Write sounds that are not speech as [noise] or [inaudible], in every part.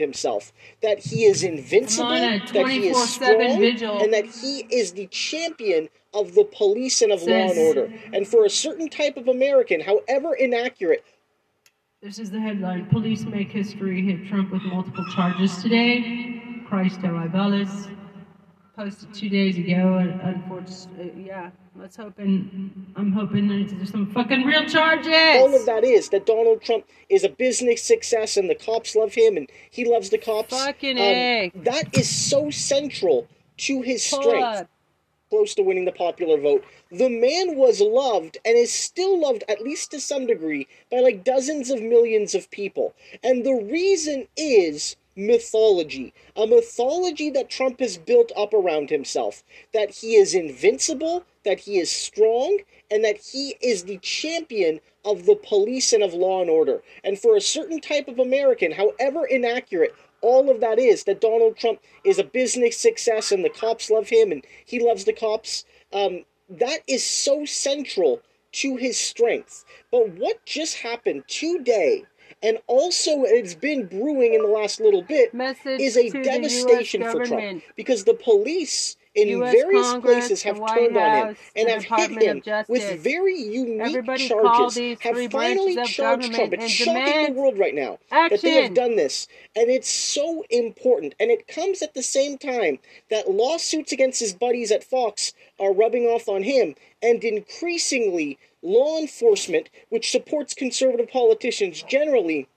himself that he is invincible, on that he is 24/7 strong, vigil. and that he is the champion of the police and of law and order. And for a certain type of American, however inaccurate, This is the headline. Police make history, hit Trump with multiple charges today. Christ Ivalis posted two days ago, and unfortunately, yeah, let's hope and I'm hoping there's some fucking real charges. all of that is that Donald Trump is a business success and the cops love him and he loves the cops. Um, Fucking A. that is so central to his Pull strength. up. close to winning the popular vote. The man was loved and is still loved, at least to some degree, by like dozens of millions of people. And the reason is mythology. A mythology that Trump has built up around himself. That he is invincible, that he is strong, and that he is the champion of the police and of law and order. And for a certain type of American, however inaccurate all of that is that Donald Trump is a business success and the cops love him and he loves the cops. Um, that is so central to his strength. But what just happened today, and also it's been brewing in the last little bit, Message is a devastation for Trump because the police in US various Congress, places have turned on him and have hit Department of him with very unique Everybody charges. Have finally charged Trump. It's and shocking the world right now that they have done this, and it's so important. And it comes at the same time that lawsuits against his buddies at Fox are rubbing off on him, and increasingly law enforcement, which supports conservative politicians generally,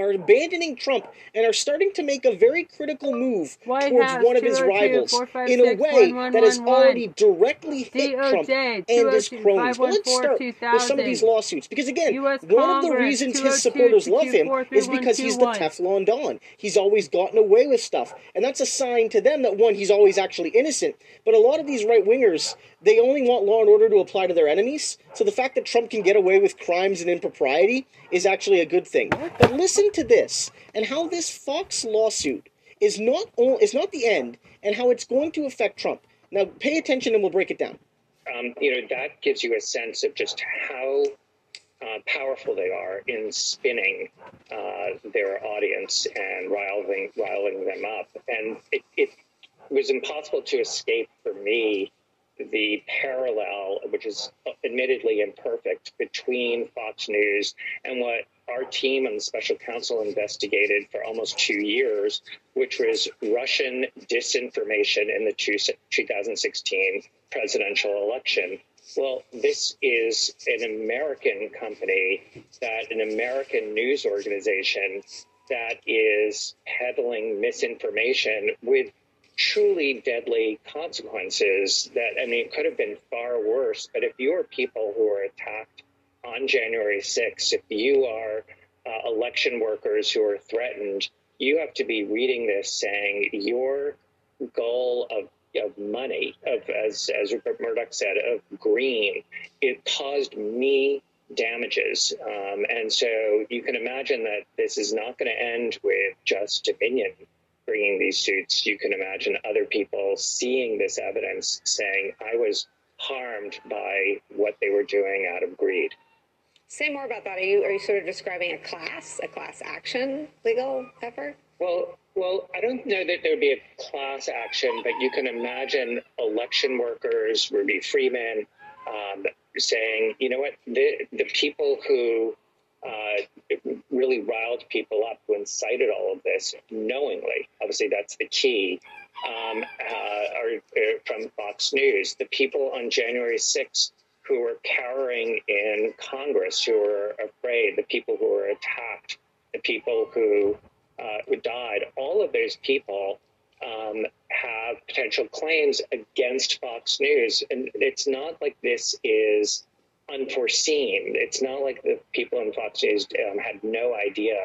are abandoning Trump and are starting to make a very critical move White towards House, one of his 202, rivals 456, in a way that has 1111. already directly hit Trump and his cronies. But let's 514, start with some of these lawsuits because again, one of the reasons his supporters love him is because he's the Teflon Don. He's always gotten away with stuff, and that's a sign to them that one, he's always actually innocent. But a lot of these right wingers, they only want law and order to apply to their enemies. So the fact that Trump can get away with crimes and impropriety is actually a good thing. But listen to this and how this Fox lawsuit is not only is not the end, and how it's going to affect Trump. Now, pay attention, and we'll break it down. um, you know, that gives you a sense of just how uh, powerful they are in spinning uh, their audience and riling, riling them up. And it, it was impossible to escape for me the parallel, which is admittedly imperfect, between Fox News and what our team and the special counsel investigated for almost two years, which was Russian disinformation in the two, 2016 presidential election. Well, this is an American company that an American news organization that is peddling misinformation with truly deadly consequences that I mean it could have been far worse. But if you are people who are attacked on January 6th, if you are uh, election workers who are threatened, you have to be reading this saying your goal of of money, of as as Rupert Murdoch said, of green, it caused me damages, um, and so you can imagine that this is not going to end with just Dominion bringing these suits. You can imagine other people seeing this evidence, saying, "I was harmed by what they were doing out of greed." Say more about that. Are you are you sort of describing a class, a class action legal effort? Well, well, I don't know that there would be a class action, but you can imagine election workers, Ruby Freeman, um, saying, you know what, the, the people who uh, really riled people up, who incited all of this knowingly, obviously that's the key, um, uh, are uh, from Fox News. The people on January 6th who were cowering in Congress, who were afraid, the people who were attacked, the people who uh, who died, all of those people um, have potential claims against Fox News. And it's not like this is unforeseen. It's not like the people in Fox News um, had no idea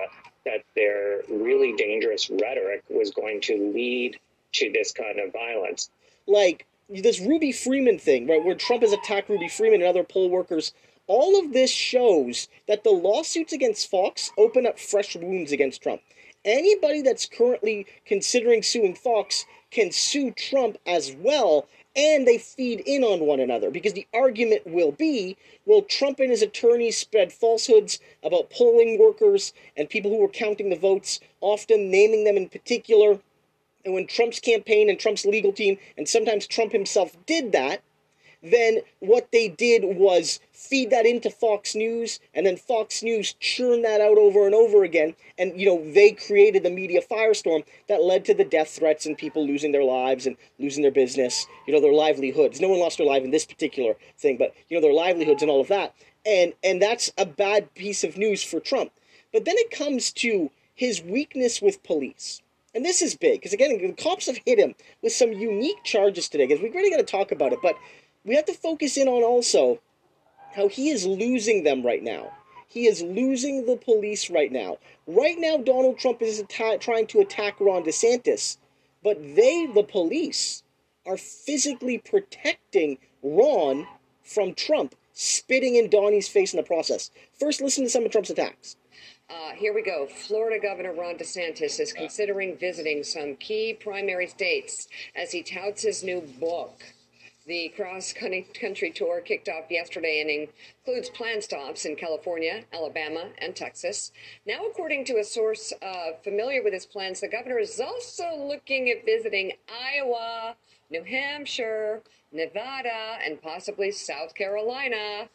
that their really dangerous rhetoric was going to lead to this kind of violence. like this Ruby Freeman thing, right, where Trump has attacked Ruby Freeman and other poll workers. All of this shows that the lawsuits against Fox open up fresh wounds against Trump. Anybody that's currently considering suing Fox can sue Trump as well and they feed in on one another because the argument will be well trump and his attorneys spread falsehoods about polling workers and people who were counting the votes often naming them in particular and when trump's campaign and trump's legal team and sometimes trump himself did that then what they did was feed that into Fox News, and then Fox News churned that out over and over again. And, you know, they created the media firestorm that led to the death threats and people losing their lives and losing their business, you know, their livelihoods. No one lost their life in this particular thing, but, you know, their livelihoods and all of that. And, and that's a bad piece of news for Trump. But then it comes to his weakness with police. And this is big, because again, the cops have hit him with some unique charges today, because we're really got to talk about it. But we have to focus in on also how he is losing them right now. He is losing the police right now. Right now, Donald Trump is atta- trying to attack Ron DeSantis, but they, the police, are physically protecting Ron from Trump, spitting in Donnie's face in the process. First, listen to some of Trump's attacks. Uh, here we go. Florida Governor Ron DeSantis is considering visiting some key primary states as he touts his new book. The cross country tour kicked off yesterday and includes planned stops in California, Alabama, and Texas. Now, according to a source uh, familiar with his plans, the governor is also looking at visiting Iowa, New Hampshire, Nevada, and possibly South Carolina.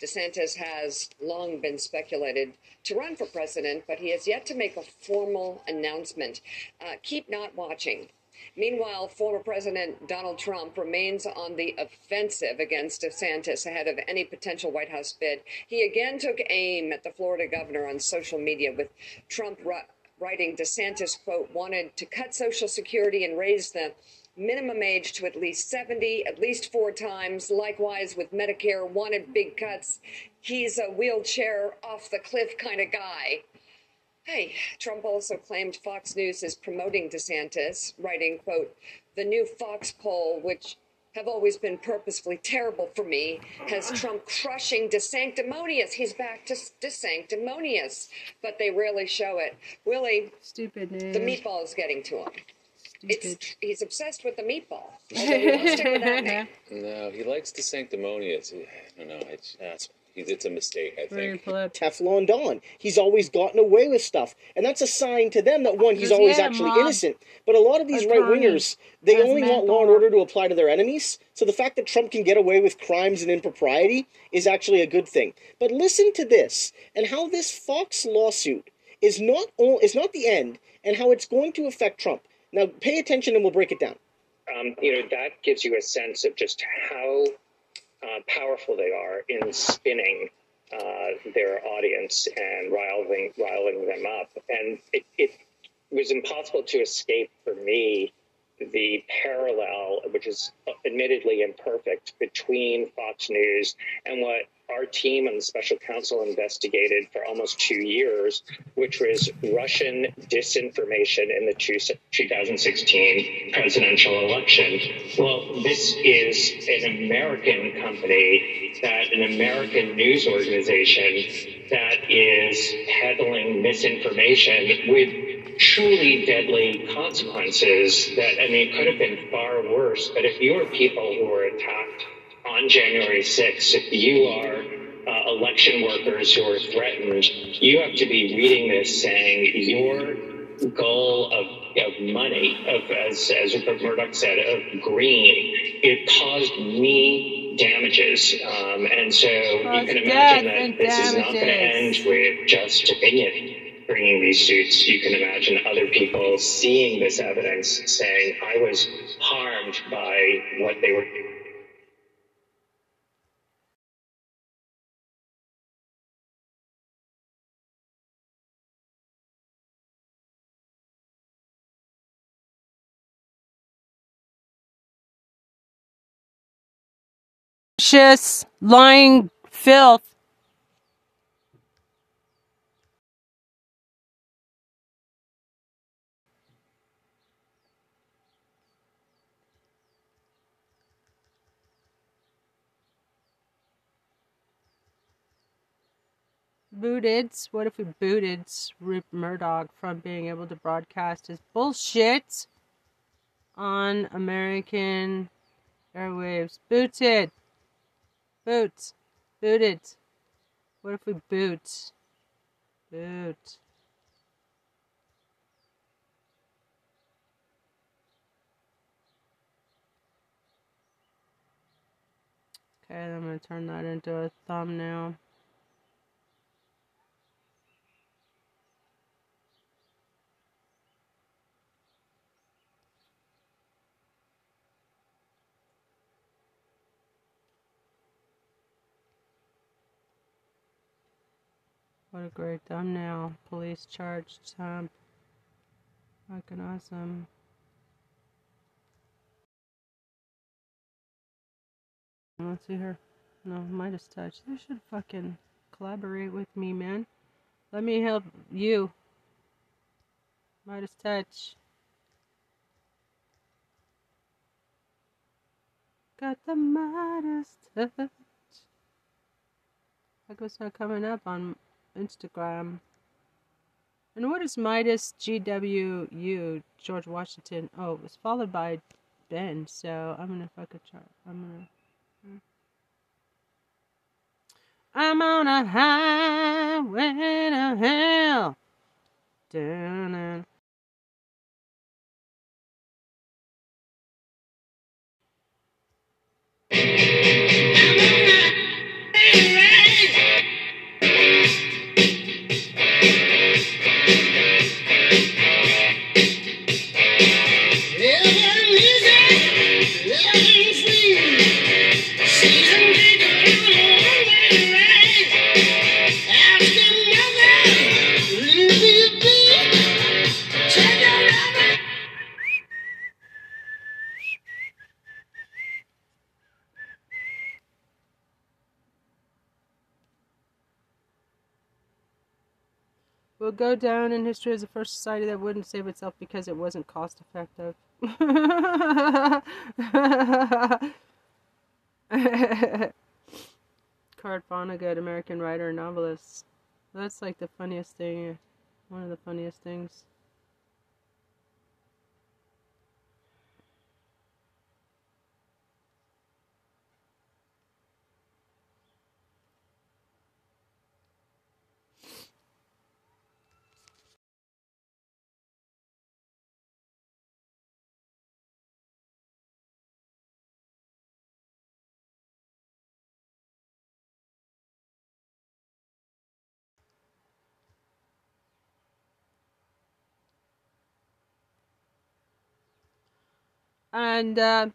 DeSantis has long been speculated to run for president, but he has yet to make a formal announcement. Uh, keep not watching. Meanwhile, former President Donald Trump remains on the offensive against DeSantis ahead of any potential White House bid. He again took aim at the Florida governor on social media, with Trump writing DeSantis, quote, wanted to cut Social Security and raise the minimum age to at least 70, at least four times. Likewise, with Medicare, wanted big cuts. He's a wheelchair off the cliff kind of guy. Hey, Trump also claimed Fox News is promoting DeSantis, writing, quote, the new Fox poll, which have always been purposefully terrible for me, has Trump crushing DeSanctimonious. He's back to DeSanctimonious, but they rarely show it. Willie, Stupid name. the meatball is getting to him. It's Stupid. he's obsessed with the meatball. So he won't stick with that [laughs] name. No, he likes the sanctimonious. I don't know. It's, that's, it's a mistake, I think. Teflon Don. He's always gotten away with stuff. And that's a sign to them that one, he's Because, always yeah, actually Mom, innocent. But a lot of these a right wingers, they has only want law and mental- order to apply to their enemies. So the fact that Trump can get away with crimes and impropriety is actually a good thing. But listen to this and how this Fox lawsuit is not all, is not the end and how it's going to affect Trump. Now pay attention and we'll break it down. um, you know, that gives you a sense of just how uh, powerful they are in spinning uh, their audience and riling, riling them up. And it, it was impossible to escape for me the parallel, which is admittedly imperfect, between Fox News and what our team and the special counsel investigated for almost two years, which was Russian disinformation in the two- 2016 presidential election. Well, this is an American company, that an American news organization that is peddling misinformation with truly deadly consequences that, I mean, it could have been far worse. But if you are people who were attacked on January 6th, if you are uh, election workers who are threatened, you have to be reading this saying your goal of, of money, of as, as Rupert Murdoch said, of green, it caused me damages. Um, and so you can imagine that this is not going to end with just Dominion bringing these suits, you can imagine other people seeing this evidence saying, I was harmed by what they were Lying filth. Booted. What if we booted Rupert Murdoch from being able to broadcast his bullshit on American Airwaves. Booted. Boot. Boot it. What if we boot? Boot. Okay, I'm gonna turn that into a thumbnail. What a great thumbnail. Police charged Trump. Fucking awesome. Let's see her. No, Midas touch. They should fucking collaborate with me, man. Let me help you. Midas touch. Got the Midas touch. Like it's not coming up on Instagram. And what is Midas GWU, George Washington? Oh, it was followed by Ben, so I'm gonna fuck a chart. I'm gonna. hmm. I'm on a highway to hell. Down will go down in history as the first society that wouldn't save itself because it wasn't cost effective. [laughs] Kurt Vonnegut, American writer and novelist. That's like the funniest thing. One of the funniest things. And uh,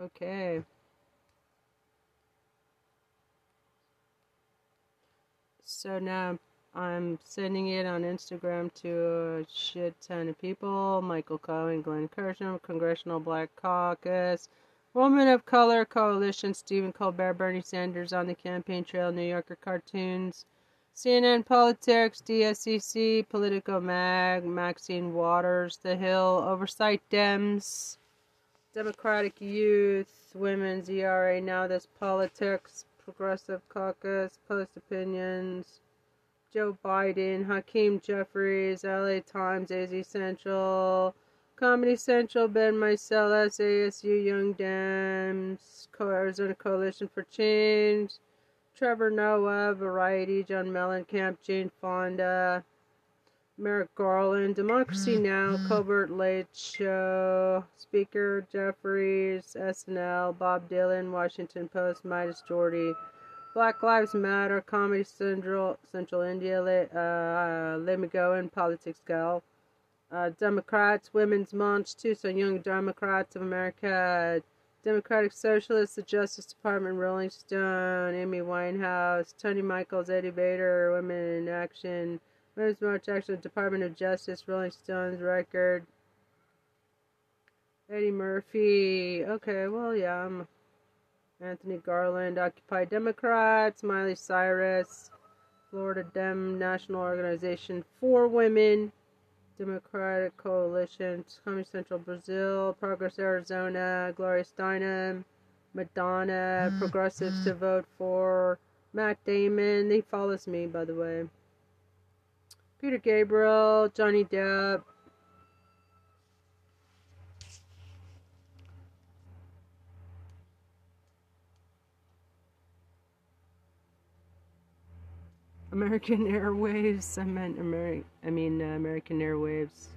okay. So now I'm sending it on Instagram to a shit ton of people. Michael Cohen, Glenn Kirshner, Congressional Black Caucus, Woman of Color Coalition, Stephen Colbert, Bernie Sanders on the campaign trail, New Yorker cartoons, CNN Politics, DSCC, Politico Mag, Maxine Waters, The Hill, Oversight Dems, Democratic Youth, Women's ERA, Now This Politics, Progressive Caucus, Post Opinions, Joe Biden, Hakeem Jeffries, LA Times, AZ Central, Comedy Central, Ben Meiselas, ASU Young Dems, Arizona Coalition for Change, Trevor Noah, Variety, John Mellencamp, Jane Fonda, Merrick Garland, Democracy Now, Colbert Late Show, Speaker Jeffries, SNL, Bob Dylan, Washington Post, Midas Jordy, Black Lives Matter, Comedy Central, Central India, uh, Go McGowan, Politics Gal, uh, Democrats, Women's March, Tucson Young Democrats of America, Democratic Socialists, the Justice Department, Rolling Stone, Amy Winehouse, Tony Michaels, Eddie Bader, Women in Action, Women's March Action, Department of Justice, Rolling Stones record. Eddie Murphy. Okay, well, yeah, I'm Anthony Garland, Occupy Democrats, Miley Cyrus, Florida Dem National Organization for Women, Democratic Coalition, Communist Central Brazil, Progress Arizona, Gloria Steinem, Madonna, [gasps] Progressives to vote for Matt Damon. He follows me, by the way. Peter Gabriel, Johnny Depp. American [laughs] Airwaves. I meant Ameri- I mean uh, American Airwaves.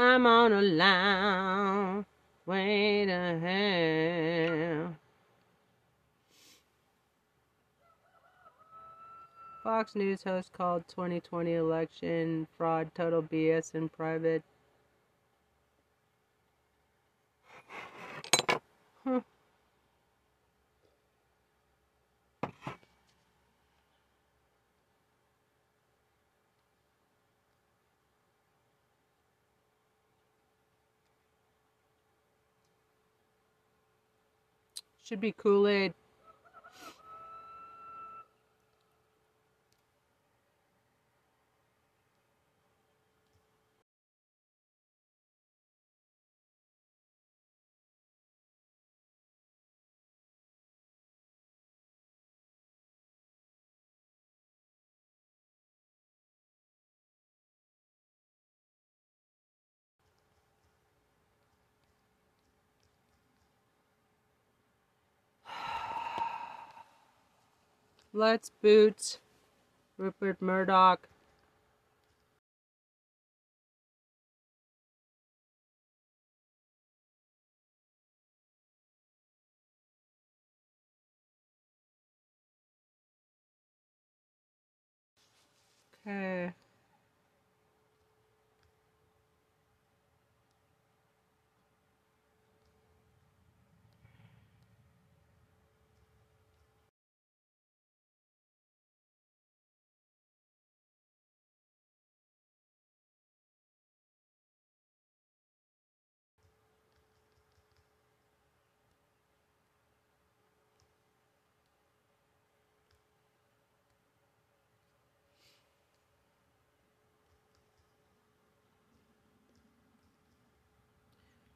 I'm on a long way to hell. Fox News host called 2020 election fraud total BS in private. Huh. Should be Kool Let's boot Rupert Murdoch. Okay.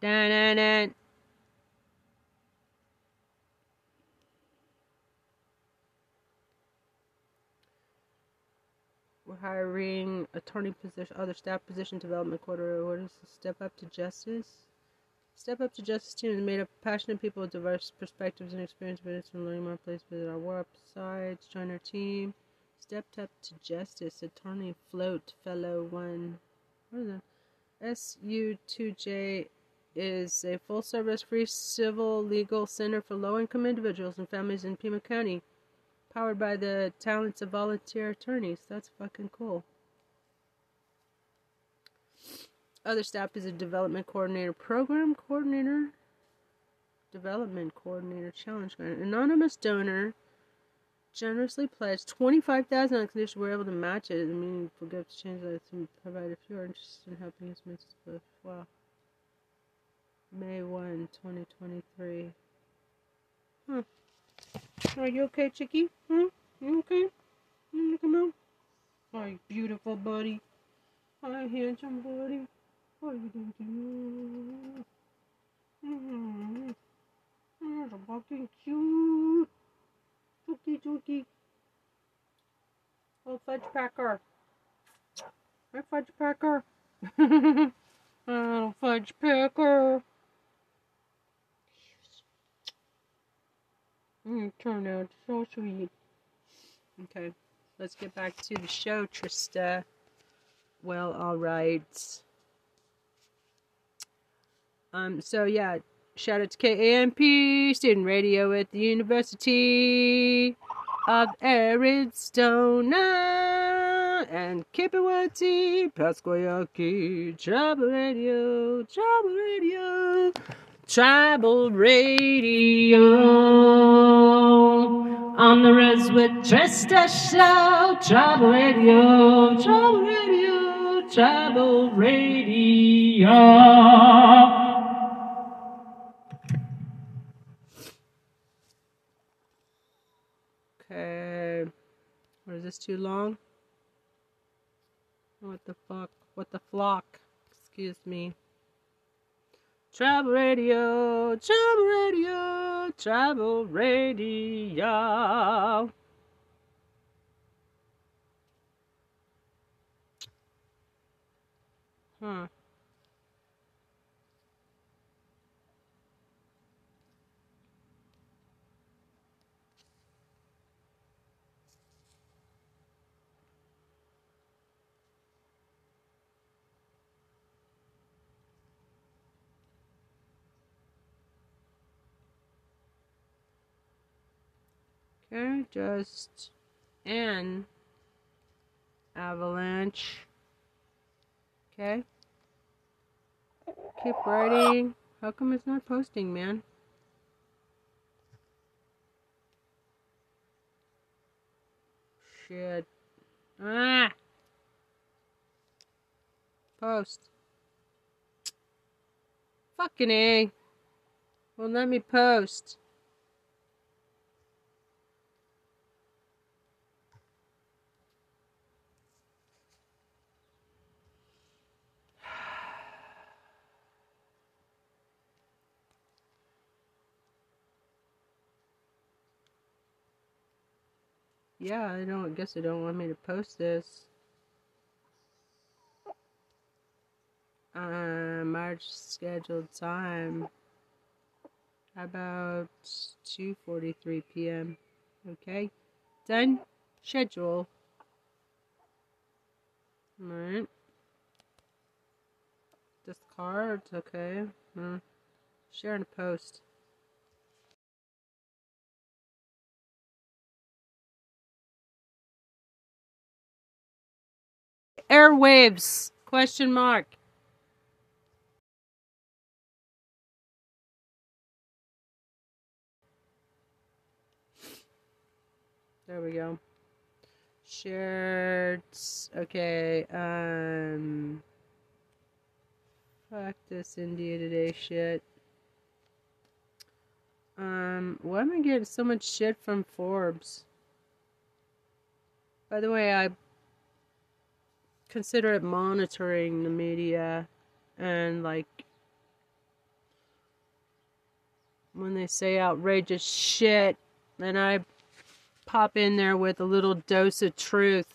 Dun. We're hiring attorney position, other staff position development quarter. What is the step up to justice? Step up to justice team is made up of passionate people with diverse perspectives and experience. Visitors from learning more. Please visit our website. Join our team. Stepped up to justice. Attorney float fellow one. What is that? SU2J is a full service free civil legal center for low income individuals and families in Pima County, powered by the talents of volunteer attorneys. That's fucking cool. Other staff is a development coordinator, program coordinator, development coordinator, challenge grant, anonymous donor. Generously pledged twenty five thousand on condition we're able to match it. I mean, forgive to change that to provide if you are interested in helping us make this. Wow. May 1, 2023. Huh. Are you okay, Chicky? Huh? You okay? You wanna come out? Hi, beautiful buddy. Hi, handsome buddy. How you doing? Mm-hmm. You're fucking cute. Chooky, chooky. Oh, fudge packer. Hi, fudge packer. [laughs] oh, fudge packer. Mm, out so sweet. Okay, let's get back to the show, Trista. Well, all right. Um, so yeah, shout out to KAMP student radio at the University of Arizona and Kipawati, Pascua Yaqui, Tribal Radio, Tribal Radio, Tribal Radio. On the roads with Trista Show, Tribal Radio, Tribal Radio, Tribal Radio. Okay. or is this too long? What the fuck? What the flock? Excuse me. Travel radio, travel radio, travel radio. Huh. Just an avalanche. Okay. Keep writing. How come it's not posting, man? Shit. Ah! Post. Fucking A. Well, let me post. Yeah, I don't I guess they don't want me to post this. Uh, March scheduled time. About 2:43 p.m. Okay. Done. Schedule. Alright. Discard. Okay. Hmm. Share and post. Airwaves? Question mark. There we go. Shared. Okay. Um. Fuck this India Today shit. Um. Why am I getting so much shit from Forbes? By the way, I consider it monitoring the media and like when they say outrageous shit then I pop in there with a little dose of truth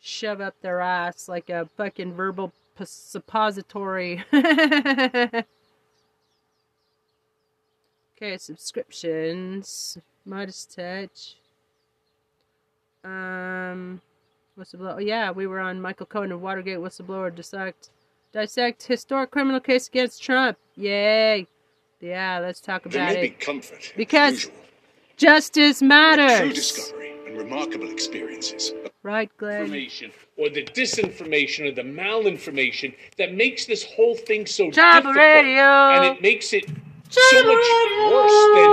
shove up their ass like a fucking verbal suppository. [laughs] Okay subscriptions. Midas Touch. Um Whistleblower. Oh, yeah, we were on Michael Cohen and Watergate whistleblower dissect dissect historic criminal case against Trump. Yay! Yeah, let's talk there about may it. be comfort, Because usual, justice true matters. discovery and remarkable experiences. Right, Glenn? information or the disinformation or the malinformation that makes this whole thing so Trouble difficult Radio. and it makes it so much Radio. worse than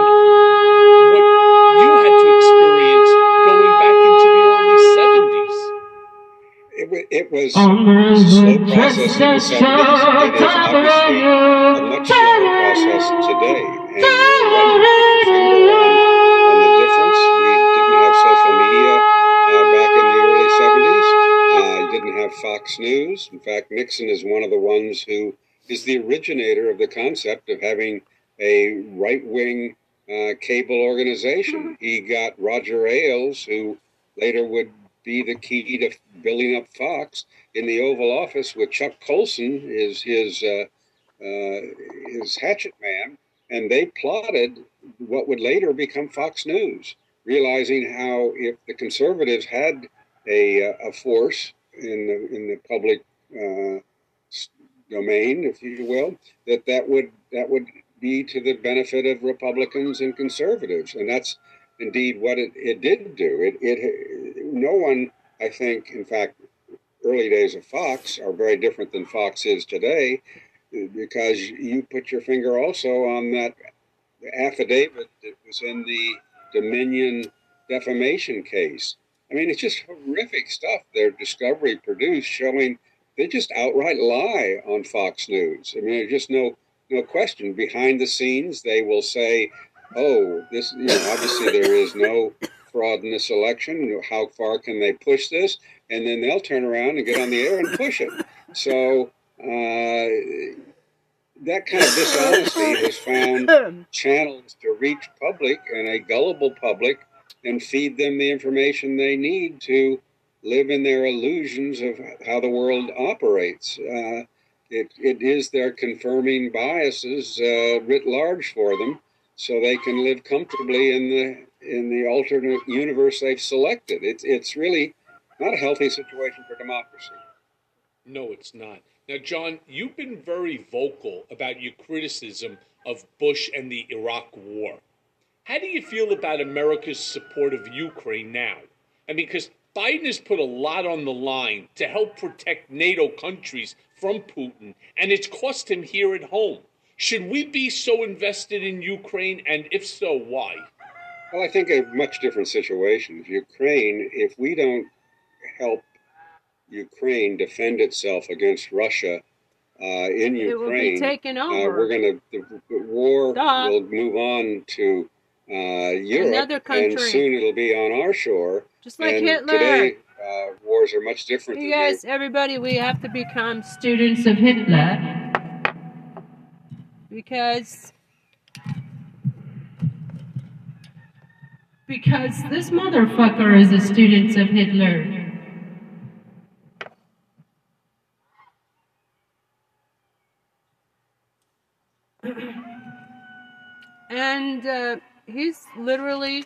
It, was a the slow process in the just 70s. It is obviously a much slower process today. And you're right, your finger on, the difference. We didn't have social media uh, back in the early 70s. Uh, you didn't have Fox News. In fact, Nixon is one of the ones who is the originator of the concept of having a right wing uh, cable organization. He got Roger Ailes, who later would be the key to building up Fox, in the Oval Office with Chuck Colson, his his uh, uh, his hatchet man, and they plotted what would later become Fox News, realizing how if the conservatives had a, uh, a force in the in the public uh, domain, if you will, that that would that would be to the benefit of Republicans and conservatives, and that's indeed what it, it did do. It, it no one, I think, in fact, early days of Fox are very different than Fox is today, because you put your finger also on that affidavit that was in the Dominion defamation case. I mean, it's just horrific stuff their Discovery produced showing they just outright lie on Fox News. I mean, there's just no no question. Behind the scenes, they will say, "Oh, this you know, obviously there is no fraud in this election. How far can they push this?" And then they'll turn around and get on the air and push it. So uh, that kind of dishonesty has found channels to reach public and a gullible public and feed them the information they need to live in their illusions of how the world operates. Uh, it, it is their confirming biases uh, writ large for them, so they can live comfortably in the in the alternate universe they've selected. It's it's really not a healthy situation for democracy. No, it's not. Now, John, you've been very vocal about your criticism of Bush and the Iraq War. How do you feel about America's support of Ukraine now? I mean, because Biden has put a lot on the line to help protect NATO countries from Putin, and it's cost him here at home. Should we be so invested in Ukraine, and if so, why? Well, I think a much different situation. Ukraine, if we don't help Ukraine defend itself against Russia uh, in It will be Ukraine, taken uh, over. we're going to the the war Duh. will move on to uh, Europe, Another country and soon it'll be on our shore. Just like and Hitler. Today, uh, wars are much different. than they- Yes, everybody, we have to become students of Hitler because because this motherfucker is a student of Hitler. And uh, he's literally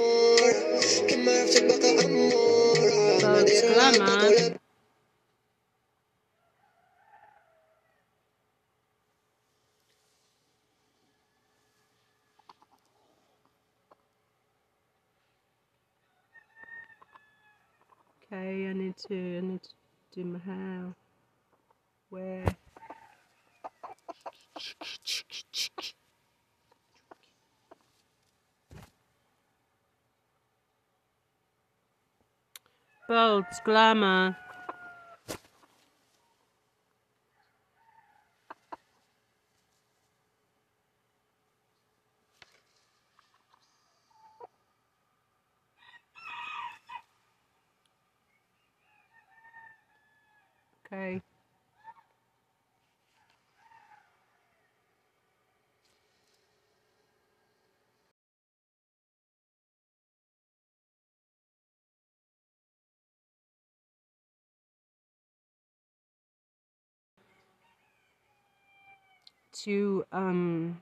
Glamour. Okay, I need to I need to do my hair. Where? Bolts, glamour. Okay. To um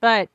But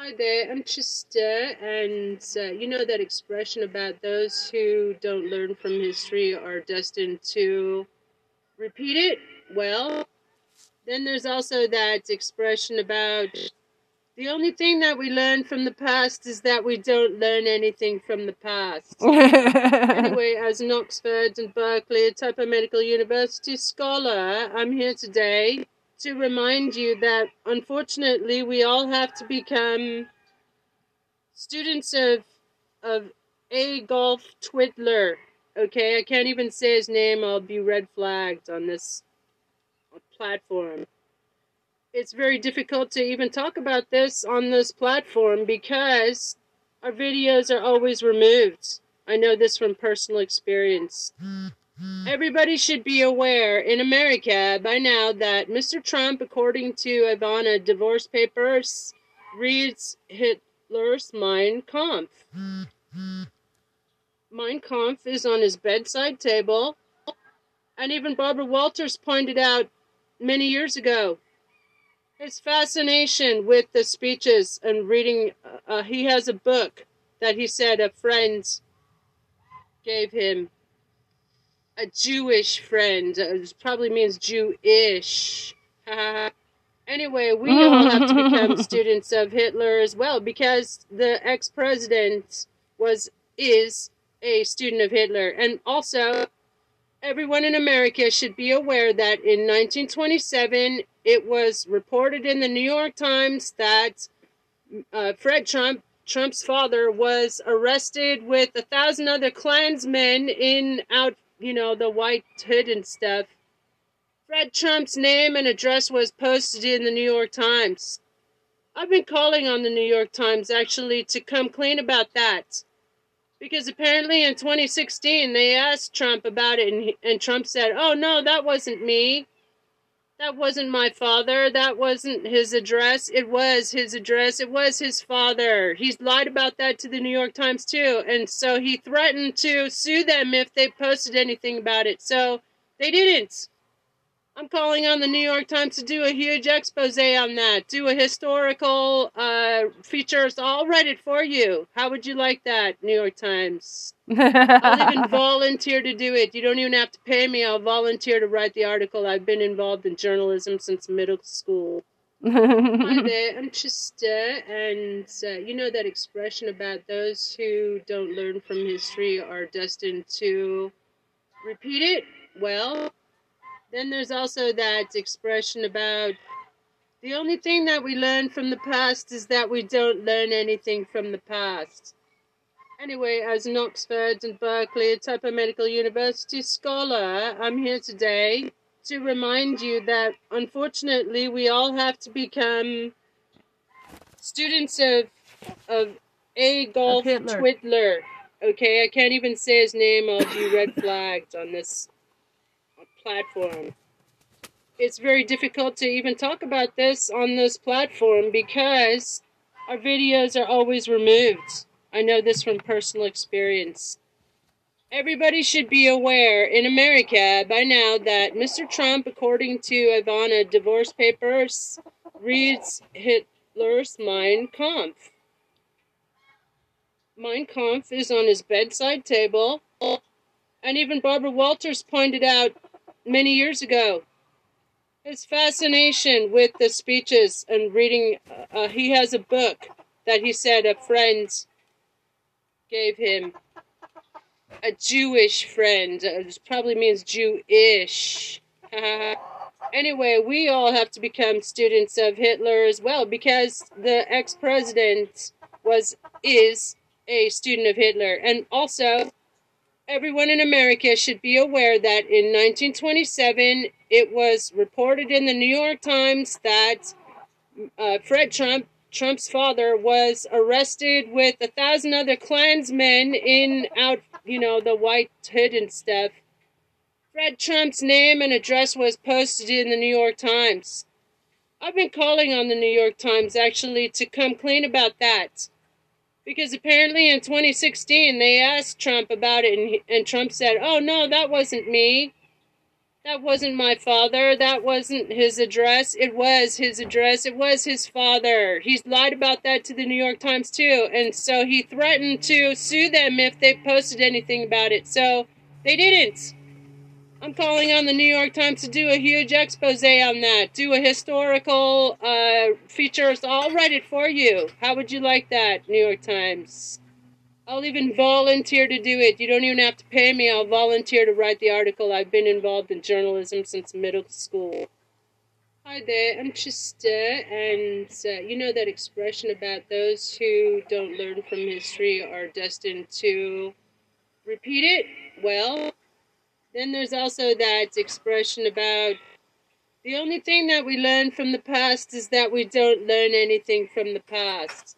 Hi there, I'm Chester, and uh, you know that expression about those who don't learn from history are destined to repeat it? Well, then there's also that expression about the only thing that we learn from the past is that we don't learn anything from the past. [laughs] anyway, as an Oxford and Berkeley type of medical university scholar, I'm here today to remind you that unfortunately we all have to become students of of Adolf Hitler. Okay, I can't even say his name. I'll be red flagged on this platform. It's very difficult to even talk about this on this platform because our videos are always removed. I know this from personal experience. Hmm. Everybody should be aware in America by now that Mr. Trump, according to Ivana divorce papers, reads Hitler's Mein Kampf. Mein Kampf is on his bedside table, and even Barbara Walters pointed out many years ago his fascination with the speeches and reading. Uh, he has a book that he said a friend gave him a Jewish friend. It probably means Jewish. anyway, we all have to become [laughs] students of Hitler as well because the ex-president was is a student of Hitler, and also everyone in America should be aware that in 1927 it was reported in the New York Times that uh, Fred Trump Trump's father was arrested with a thousand other Klansmen in out you know, the white hood and stuff. Fred Trump's name and address was posted in the New York Times. I've been calling on the New York Times actually to come clean about that. Because apparently in 2016 they asked Trump about it and, and Trump said, oh no, that wasn't me. That wasn't my father. That wasn't his address. It was his address. It was his father. He's lied about that to the New York Times too. And so he threatened to sue them if they posted anything about it. So they didn't. I'm calling on the New York Times to do a huge expose on that. Do a historical uh, features. I'll write it for you. How would you like that, New York Times? I'll even [laughs] volunteer to do it. You don't even have to pay me. I'll volunteer to write the article. I've been involved in journalism since middle school. Hi [laughs] there, I'm Trista, and uh, you know that expression about those who don't learn from history are destined to repeat it? Well, then there's also that expression about the only thing that we learn from the past is that we don't learn anything from the past. Anyway, as an Oxford and Berkeley type of medical university scholar, I'm here today to remind you that unfortunately we all have to become students of of Adolf Hitler. Okay, I can't even say his name. I'll be red flagged on this platform. It's very difficult to even talk about this on this platform because our videos are always removed. I know this from personal experience. Everybody should be aware in America by now that Mr. Trump, according to Ivana Divorce Papers, reads Hitler's Mein Kampf. Mein Kampf is on his bedside table, and even Barbara Walters pointed out many years ago. His fascination with the speeches and reading, uh, he has a book that he said a friend gave him. A Jewish friend. Uh, it probably means Jewish. [laughs] anyway, we all have to become students of Hitler as well because the ex president was, is a student of Hitler. And also, everyone in America should be aware that in 1927 it was reported in the New York Times that uh, Fred Trump, Trump's father, was arrested with a thousand other Klansmen in out, you know, the white hood and stuff. Fred Trump's name and address was posted in the New York Times. I've been calling on the New York Times actually to come clean about that because apparently in 2016 they asked Trump about it, and, and Trump said, Oh, no, that wasn't me. That wasn't my father. That wasn't his address. It was his address. It was his father. He's lied about that to the New York Times, too. And so he threatened to sue them if they posted anything about it. So they didn't. I'm calling on the New York Times to do a huge expose on that. Do a historical uh, features. I'll write it for you. How would you like that, New York Times? I'll even volunteer to do it. You don't even have to pay me. I'll volunteer to write the article. I've been involved in journalism since middle school. Hi there, I'm Trista, and uh, you know that expression about those who don't learn from history are destined to repeat it? Well, then there's also that expression about the only thing that we learn from the past is that we don't learn anything from the past.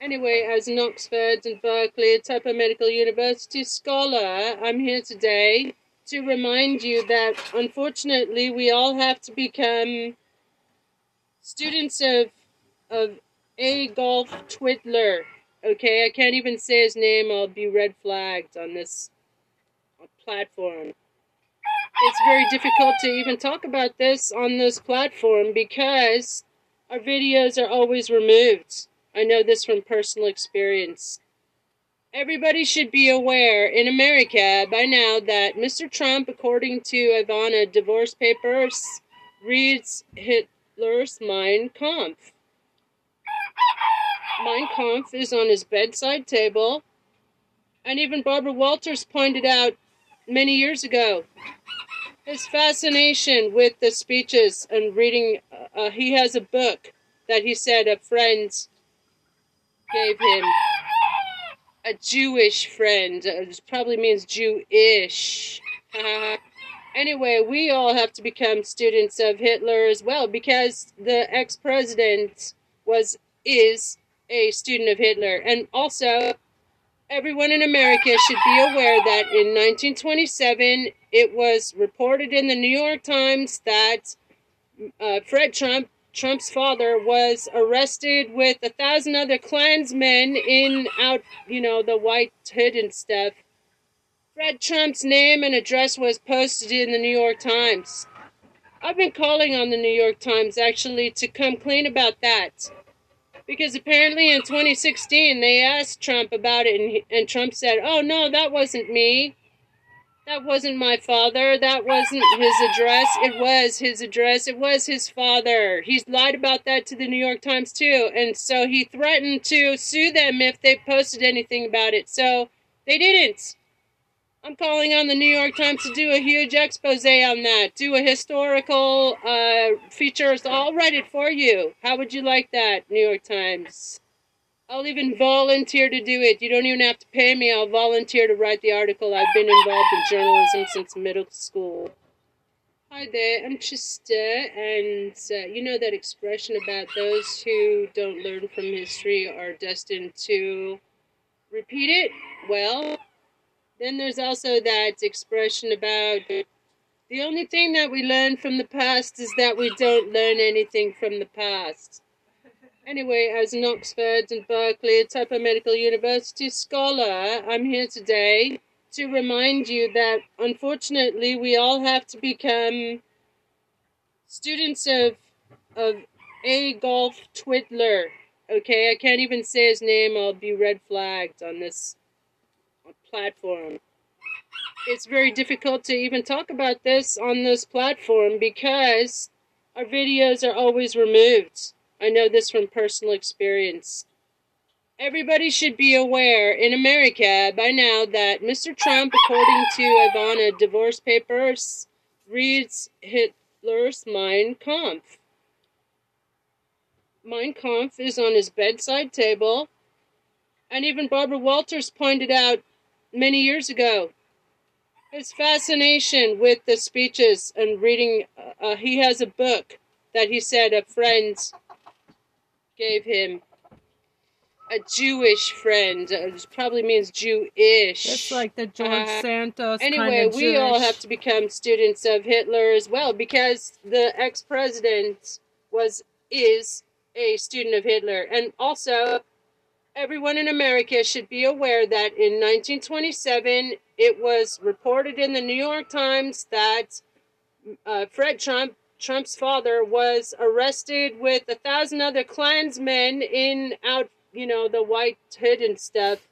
Anyway, as an Oxford and Berkeley type of medical university scholar, I'm here today to remind you that unfortunately we all have to become students of of Adolf Hitler. Okay, I can't even say his name. I'll be red flagged on this platform. It's very difficult to even talk about this on this platform because our videos are always removed. I know this from personal experience. Everybody should be aware in America by now that Mr. Trump, according to Ivana Divorce Papers, reads Hitler's Mein Kampf. Mein Kampf is on his bedside table, and even Barbara Walters pointed out many years ago. His fascination with the speeches and reading, uh, he has a book that he said a friend gave him. A Jewish friend. Uh, it probably means Jewish. [laughs] anyway, we all have to become students of Hitler as well because the ex president was is a student of Hitler. And also, everyone in America should be aware that in 1927 it was reported in the New York Times that uh, Fred Trump, Trump's father, was arrested with a thousand other Klansmen in out, you know, the white hood and stuff. Fred Trump's name and address was posted in the New York Times. I've been calling on the New York Times actually to come clean about that. Because apparently in 2016 they asked Trump about it and, and Trump said, oh no, that wasn't me. That wasn't my father. That wasn't his address. It was his address. It was his father. He's lied about that to the New York Times too. And so he threatened to sue them if they posted anything about it. So they didn't. I'm calling on the New York Times to do a huge expose on that. Do a historical uh, features. I'll write it for you. How would you like that, New York Times? I'll even volunteer to do it. You don't even have to pay me. I'll volunteer to write the article. I've been involved in journalism since middle school. Hi there, I'm Chista, and uh, you know that expression about those who don't learn from history are destined to repeat it? Well, then there's also that expression about the only thing that we learn from the past is that we don't learn anything from the past. Anyway, as an Oxford and Berkeley type of Medical University scholar, I'm here today to remind you that unfortunately we all have to become students of of Adolf Hitler. Okay, I can't even say his name. I'll be red flagged on this platform. It's very difficult to even talk about this on this platform because our videos are always removed. I know this from personal experience. Everybody should be aware in America by now that Mr. Trump, according to Ivana divorce papers, reads Hitler's Mein Kampf. Mein Kampf is on his bedside table, and even Barbara Walters pointed out many years ago his fascination with the speeches and reading. Uh, he has a book that he said a friend gave him a Jewish friend. Uh, which probably means Jewish. It's like the George Uh, Santos. Anyway, kind of we all have to become students of Hitler as well because the ex-president was is a student of Hitler, and also everyone in America should be aware that in 1927 it was reported in the New York Times that uh, Fred Trump, Trump's father, was arrested with a thousand other Klansmen in out, you know, the white hood and stuff.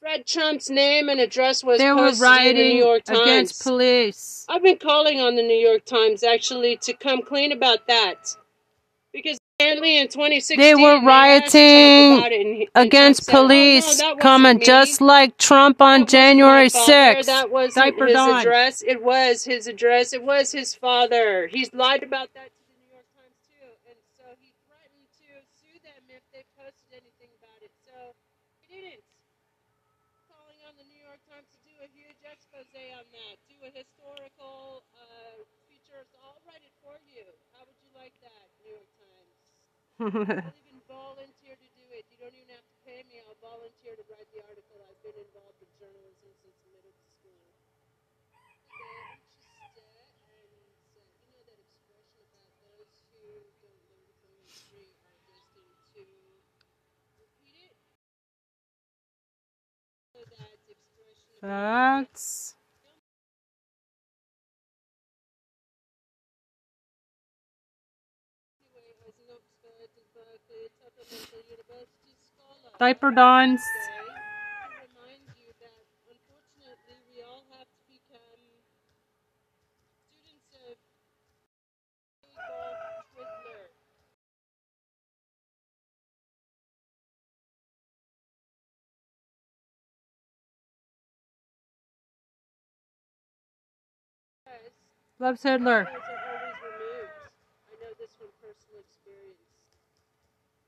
Fred Trump's name and address was They were in the New York Times. against police. I've been calling on the New York Times actually to come clean about that because apparently in 2016 They were rioting about it and he- against said, "Oh, no, police, me. just like Trump on That January my 6th. That wasn't his Dawn. address. It was his address. It was his father. He's lied about that to the New York Times too, and so he threatened to sue them if they posted anything about it. So he didn't. Calling on the New York Times to do a huge expose on that. Do a historical uh, features. I'll write it for you. How would you like that, New York Times? [laughs] I'll even volunteer to do it. You don't even have to pay me. I'll volunteer to write the article. I've been involved in journalism since middle school. Okay, just, uh, and uh, you know that expression about those who don't learn from history are destined to repeat it? So that expression Facts. Diaper Dons. today to remind you that unfortunately we all have to become students of Adolf Hitler. Because Loves Hitler. Videos are always removed. I know this from personal experience.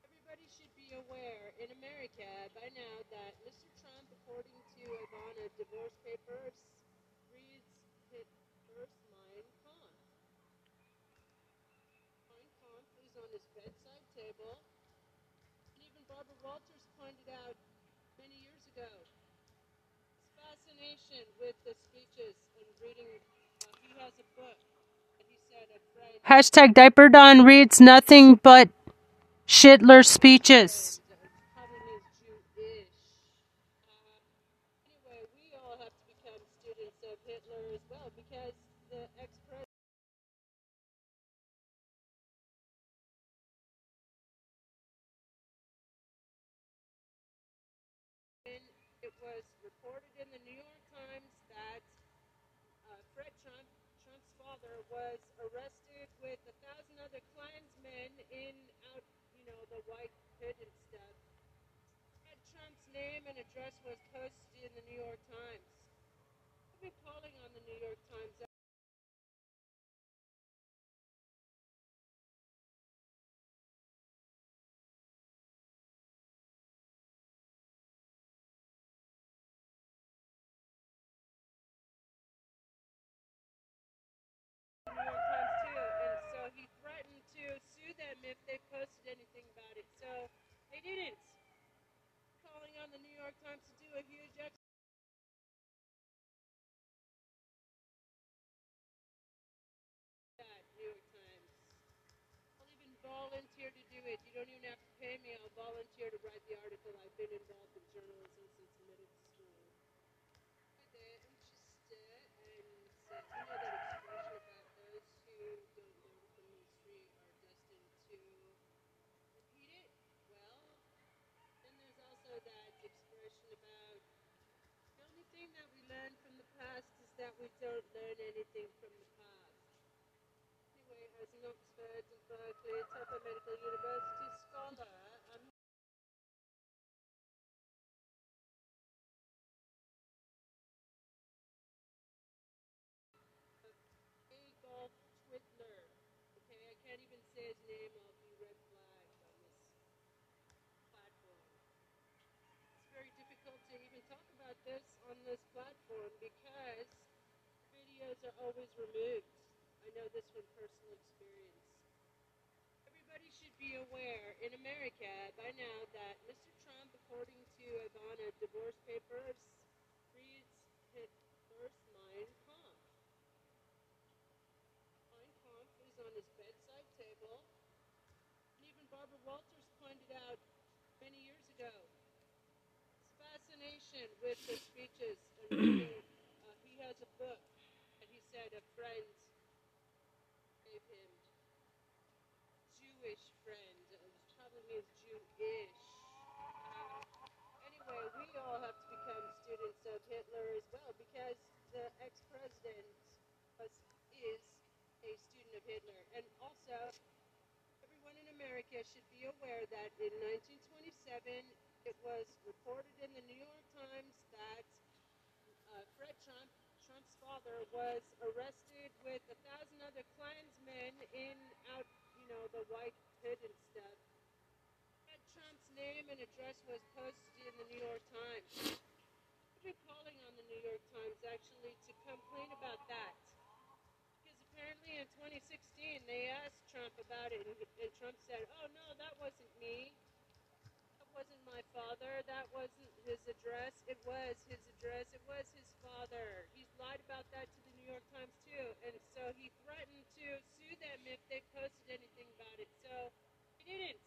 Everybody should be aware in America by now that Mr. Trump, according to Ivana divorce papers, reads Hitler's Mein Kampf. Mein Kampf is on his bedside table, and even Barbara Walters pointed out many years ago his fascination with the speeches and reading. Uh, he has a book. Hashtag Diaper Don reads nothing but Schindler speeches. probably means Jewish. Uh, anyway, we all have to become students of Hitler as well because the ex was reported in the New York Times that uh, Fred Trump, Trump's father, was arrested with a thousand other Klansmen in out, you know, the white hood and stuff. Fred Trump's name and address was posted in the New York Times. I've been calling on the New York Times. New York Times too, and so he threatened to sue them if they posted anything about it. So they didn't. Calling on New York Times to do a huge ex- that New York Times. I'll even volunteer to do it. You don't even have to pay me. I'll volunteer to write the article. I've been involved in journalism since middle school. They're interested and uh, you know that expression about those who don't learn from history are destined to repeat it? Well, then there's also that expression about the only thing that we learn from the past is that we don't learn anything from the past. Anyway, as an Oxford and Berkeley Tufts Medical University scholar, I'm Adolf Twitler. Okay, I can't even say his name. I'll be red flagged on this platform. It's very difficult to even talk about this platform because videos are always removed. I know this from personal experience. Everybody should be aware in America by now that Mr. Trump, according to Ivana divorce papers, reads Hitler's Mein Kampf. Mein Kampf is on his bedside table, and even Barbara Walters pointed out many years ago his fascination with the speeches reading. Uh, he has a book that he said a friend gave him. Jewish friend. It was probably means Jewish. Uh, anyway, we all have to become students of Hitler as well because the ex-president was is a student of Hitler, and also everyone in America should be aware that in 1927 it was reported in the New York Times that uh, Fred Trump, Trump's father, was arrested with a thousand other Klansmen in out, you know, the white hood and stuff. Fred Trump's name and address was posted in the New York Times. I've calling on the New York Times actually to complain about that. Because apparently in 2016 they asked Trump about it, and, and Trump said, "Oh no, that wasn't me. Wasn't my father. That wasn't his address. It was his address. It was his father." He's lied about that to the New York Times too, and so he threatened to sue them if they posted anything about it. So he didn't.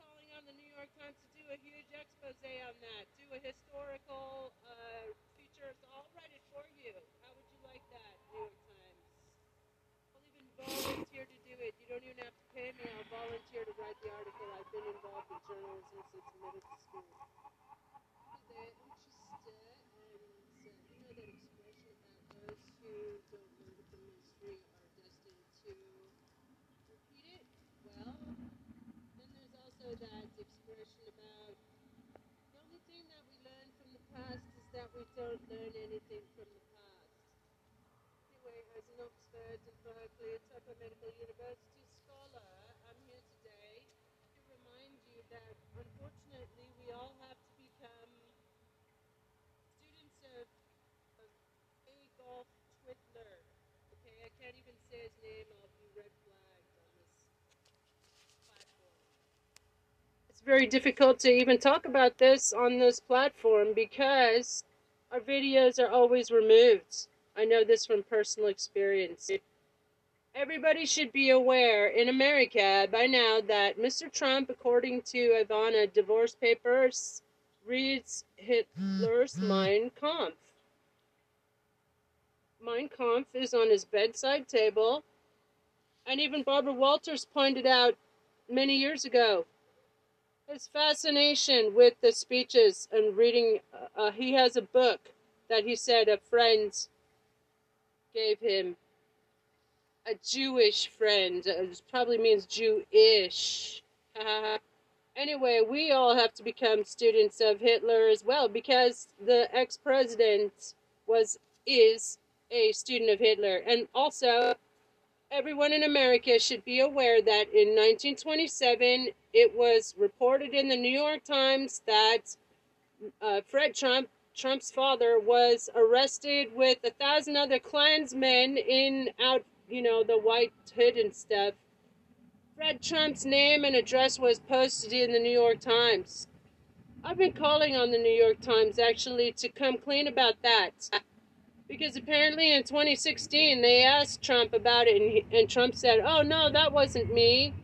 Calling on the New York Times to do a huge expose on that, do a historical uh, I'll write it for you. How would you like that, New York Times? I'll even volunteer to do it. You don't even have to pay me. I'll volunteer to write the article. I've been in journalism since middle school. They're interested, and uh, you know that expression about those who don't learn from history are destined to repeat it? Well, then there's also that expression about the only thing that we learn from the past is that we don't learn anything from the past. Anyway, as an Oxford and Berkeley Tufts Medical University scholar, I'm here today to remind you that unfortunately we all have to become students of, of Adolf Twitler. Okay, I can't even say his name, I'll be red flagged on this platform. It's very difficult to even talk about this on this platform because our videos are always removed. I know this from personal experience. Everybody should be aware in America by now that Mr. Trump, according to Ivana divorce papers, reads Hitler's mm-hmm. Mein Kampf. Mein Kampf is on his bedside table, and even Barbara Walters pointed out many years ago his fascination with the speeches and reading. Uh, he has a book that he said a friend gave him. A Jewish friend. It probably means Jewish. anyway, we all have to become students of Hitler as well because the ex-president was is a student of Hitler, and also everyone in America should be aware that in 1927 it was reported in the New York Times that uh, Fred Trump, Trump's father, was arrested with a thousand other Klansmen in out, you know, the white hood and stuff. Fred Trump's name and address was posted in the New York Times. I've been calling on the New York Times actually to come clean about that. Because apparently in 2016 they asked Trump about it, and, he, and Trump said, Oh, no, that wasn't me.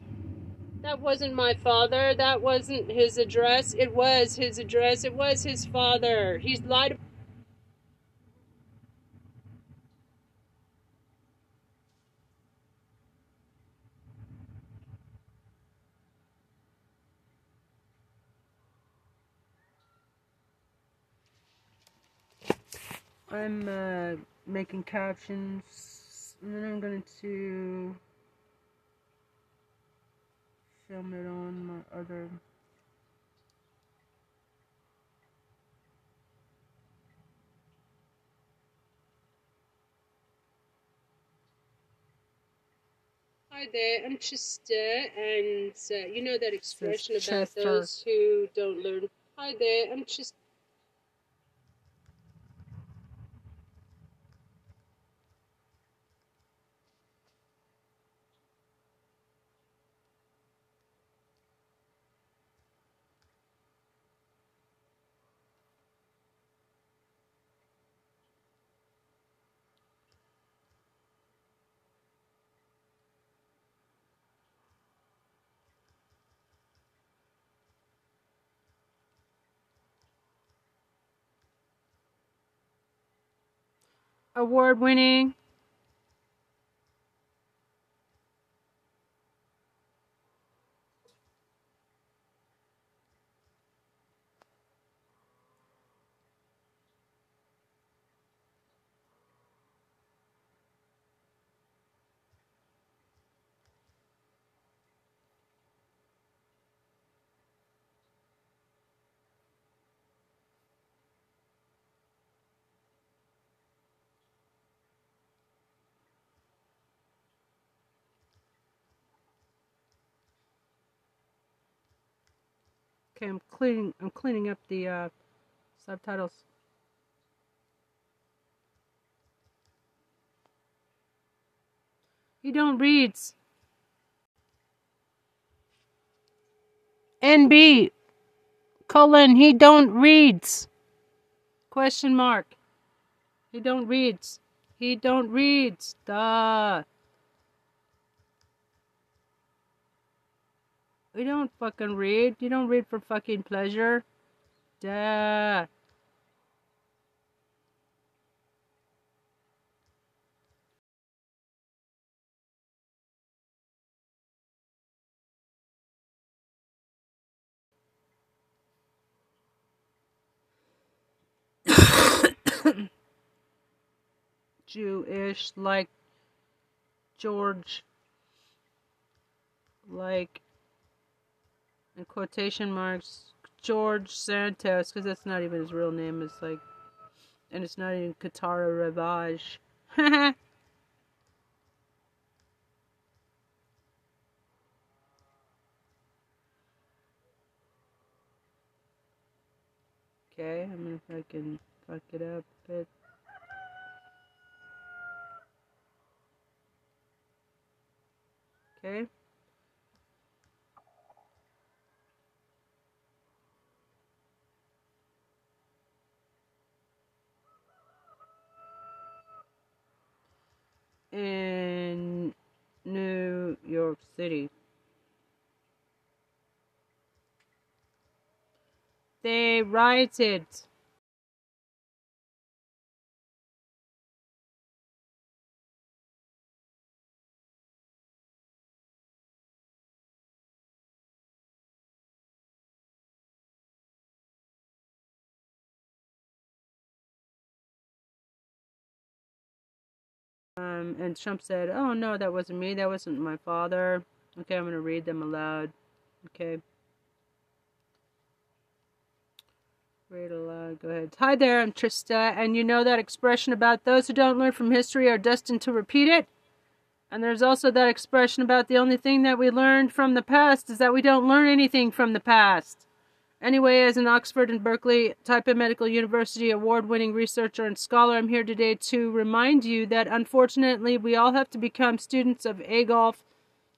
That wasn't my father. That wasn't his address. It was his address. It was his father. He's lied. I'm uh, making captions, and then I'm going to film it on my other. Hi there, I'm Chester, and uh, you know that expression about Chester. those who don't learn. Hi there, I'm Chester. Award Okay, I'm cleaning. I'm cleaning up the uh, subtitles. He don't reads. NB colon he don't reads. Question mark. He don't reads. He don't reads. Duh. We don't fucking read. You don't read for fucking pleasure. Duh. [coughs] Jewish, like George, like in quotation marks, George Santos, because that's not even his real name. It's like, and it's not even Kitara Ravache. [laughs] okay, I'm gonna fucking fuck it up a bit. Okay. In New York City. They rioted Um, and Trump said, "Oh no, that wasn't me. That wasn't my father." Okay, I'm gonna read them aloud. Okay. Read aloud. Go ahead. Hi there, I'm Trista, and you know that expression about those who don't learn from history are destined to repeat it. And there's also that expression about the only thing that we learned from the past is that we don't learn anything from the past. Anyway, as an Oxford and Berkeley Type of Medical University award winning researcher and scholar, I'm here today to remind you that unfortunately we all have to become students of Adolf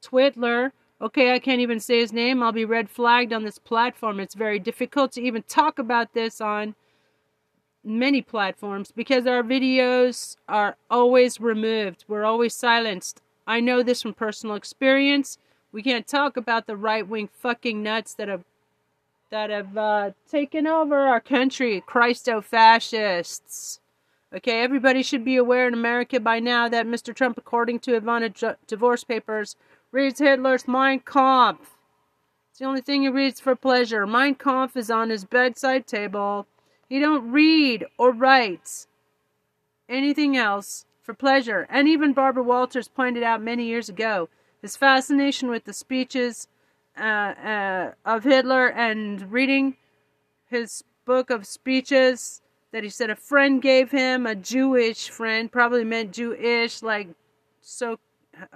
Twitler. Okay, I can't even say his name. I'll be red flagged on this platform. It's very difficult to even talk about this on many platforms because our videos are always removed. We're always silenced. I know this from personal experience. We can't talk about the right wing fucking nuts that have that have uh, taken over our country, Christo fascists. Okay, everybody should be aware in America by now that Mr. Trump, according to Ivana J- divorce papers, reads Hitler's Mein Kampf. It's the only thing he reads for pleasure. Mein Kampf is on his bedside table. He don't read or write anything else for pleasure. And even Barbara Walters pointed out many years ago his fascination with the speeches uh, uh, of Hitler and reading his book of speeches that he said a friend gave him, a Jewish friend, probably meant Jewish, like so,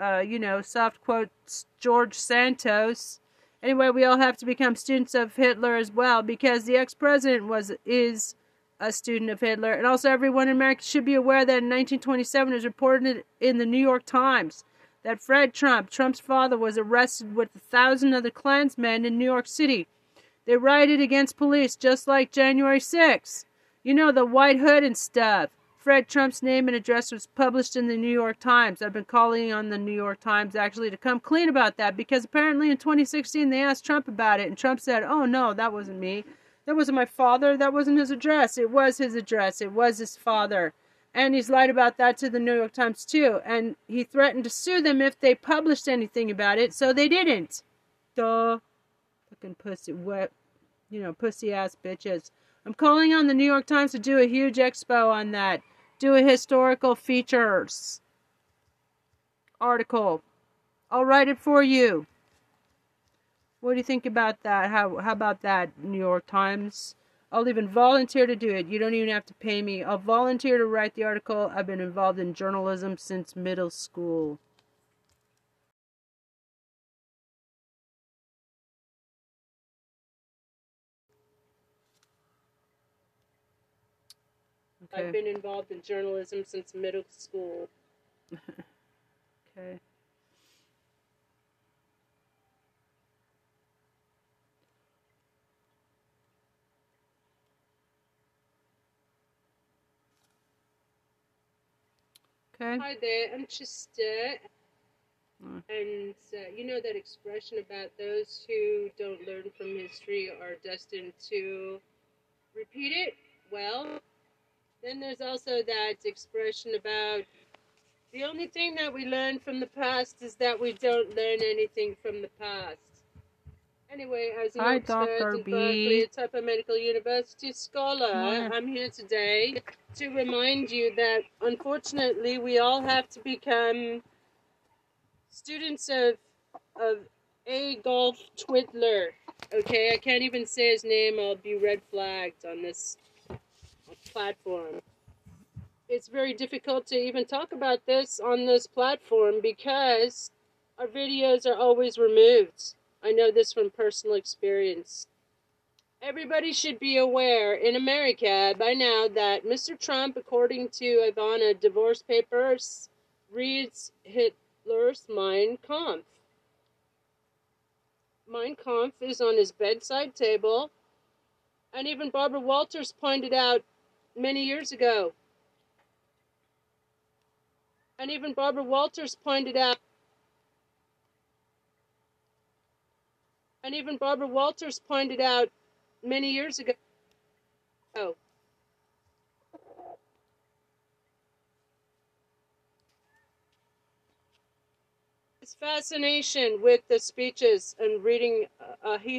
uh, you know, soft quotes George Santos. Anyway, we all have to become students of Hitler as well because the ex-president was is a student of Hitler, and also everyone in America should be aware that in 1927 is reported in the New York Times that Fred Trump, Trump's father, was arrested with a thousand other Klansmen in New York City. They rioted against police just like January 6. You know, the white hood and stuff. Fred Trump's name and address was published in the New York Times. I've been calling on the New York Times actually to come clean about that because apparently in 2016 they asked Trump about it and Trump said, oh no, that wasn't me. That wasn't my father. That wasn't his address. It was his address. It was his father. And he's lied about that to the New York Times too. And he threatened to sue them if they published anything about it, so they didn't. Duh. Fucking pussy, wet, you know, pussy ass bitches. I'm calling on the New York Times to do a huge expo on that. Do a historical features article. I'll write it for you. What do you think about that? How how about that, New York Times? I'll even volunteer to do it. You don't even have to pay me. I'll volunteer to write the article. I've been involved in journalism since middle school. Okay. I've been involved in journalism since middle school. [laughs] okay. Okay. Hi there, I'm Chester. Mm. And uh, you know that expression about those who don't learn from history are destined to repeat it? Well, then there's also that expression about the only thing that we learn from the past is that we don't learn anything from the past. Anyway, as an Hi, expert Dr. in B. Berkeley, a type of medical university scholar, Hi. I'm here today to remind you that unfortunately we all have to become students of of Adolf Twitler. Okay, I can't even say his name. I'll be red flagged on this platform. It's very difficult to even talk about this on this platform because our videos are always removed. I know this from personal experience. Everybody should be aware in America by now that Mr. Trump, according to Ivana divorce papers, reads Hitler's Mein Kampf. Mein Kampf is on his bedside table, and even Barbara Walters pointed out many years ago. And even Barbara Walters pointed out. And even Barbara Walters pointed out many years ago. Oh. His fascination with the speeches and reading, uh, he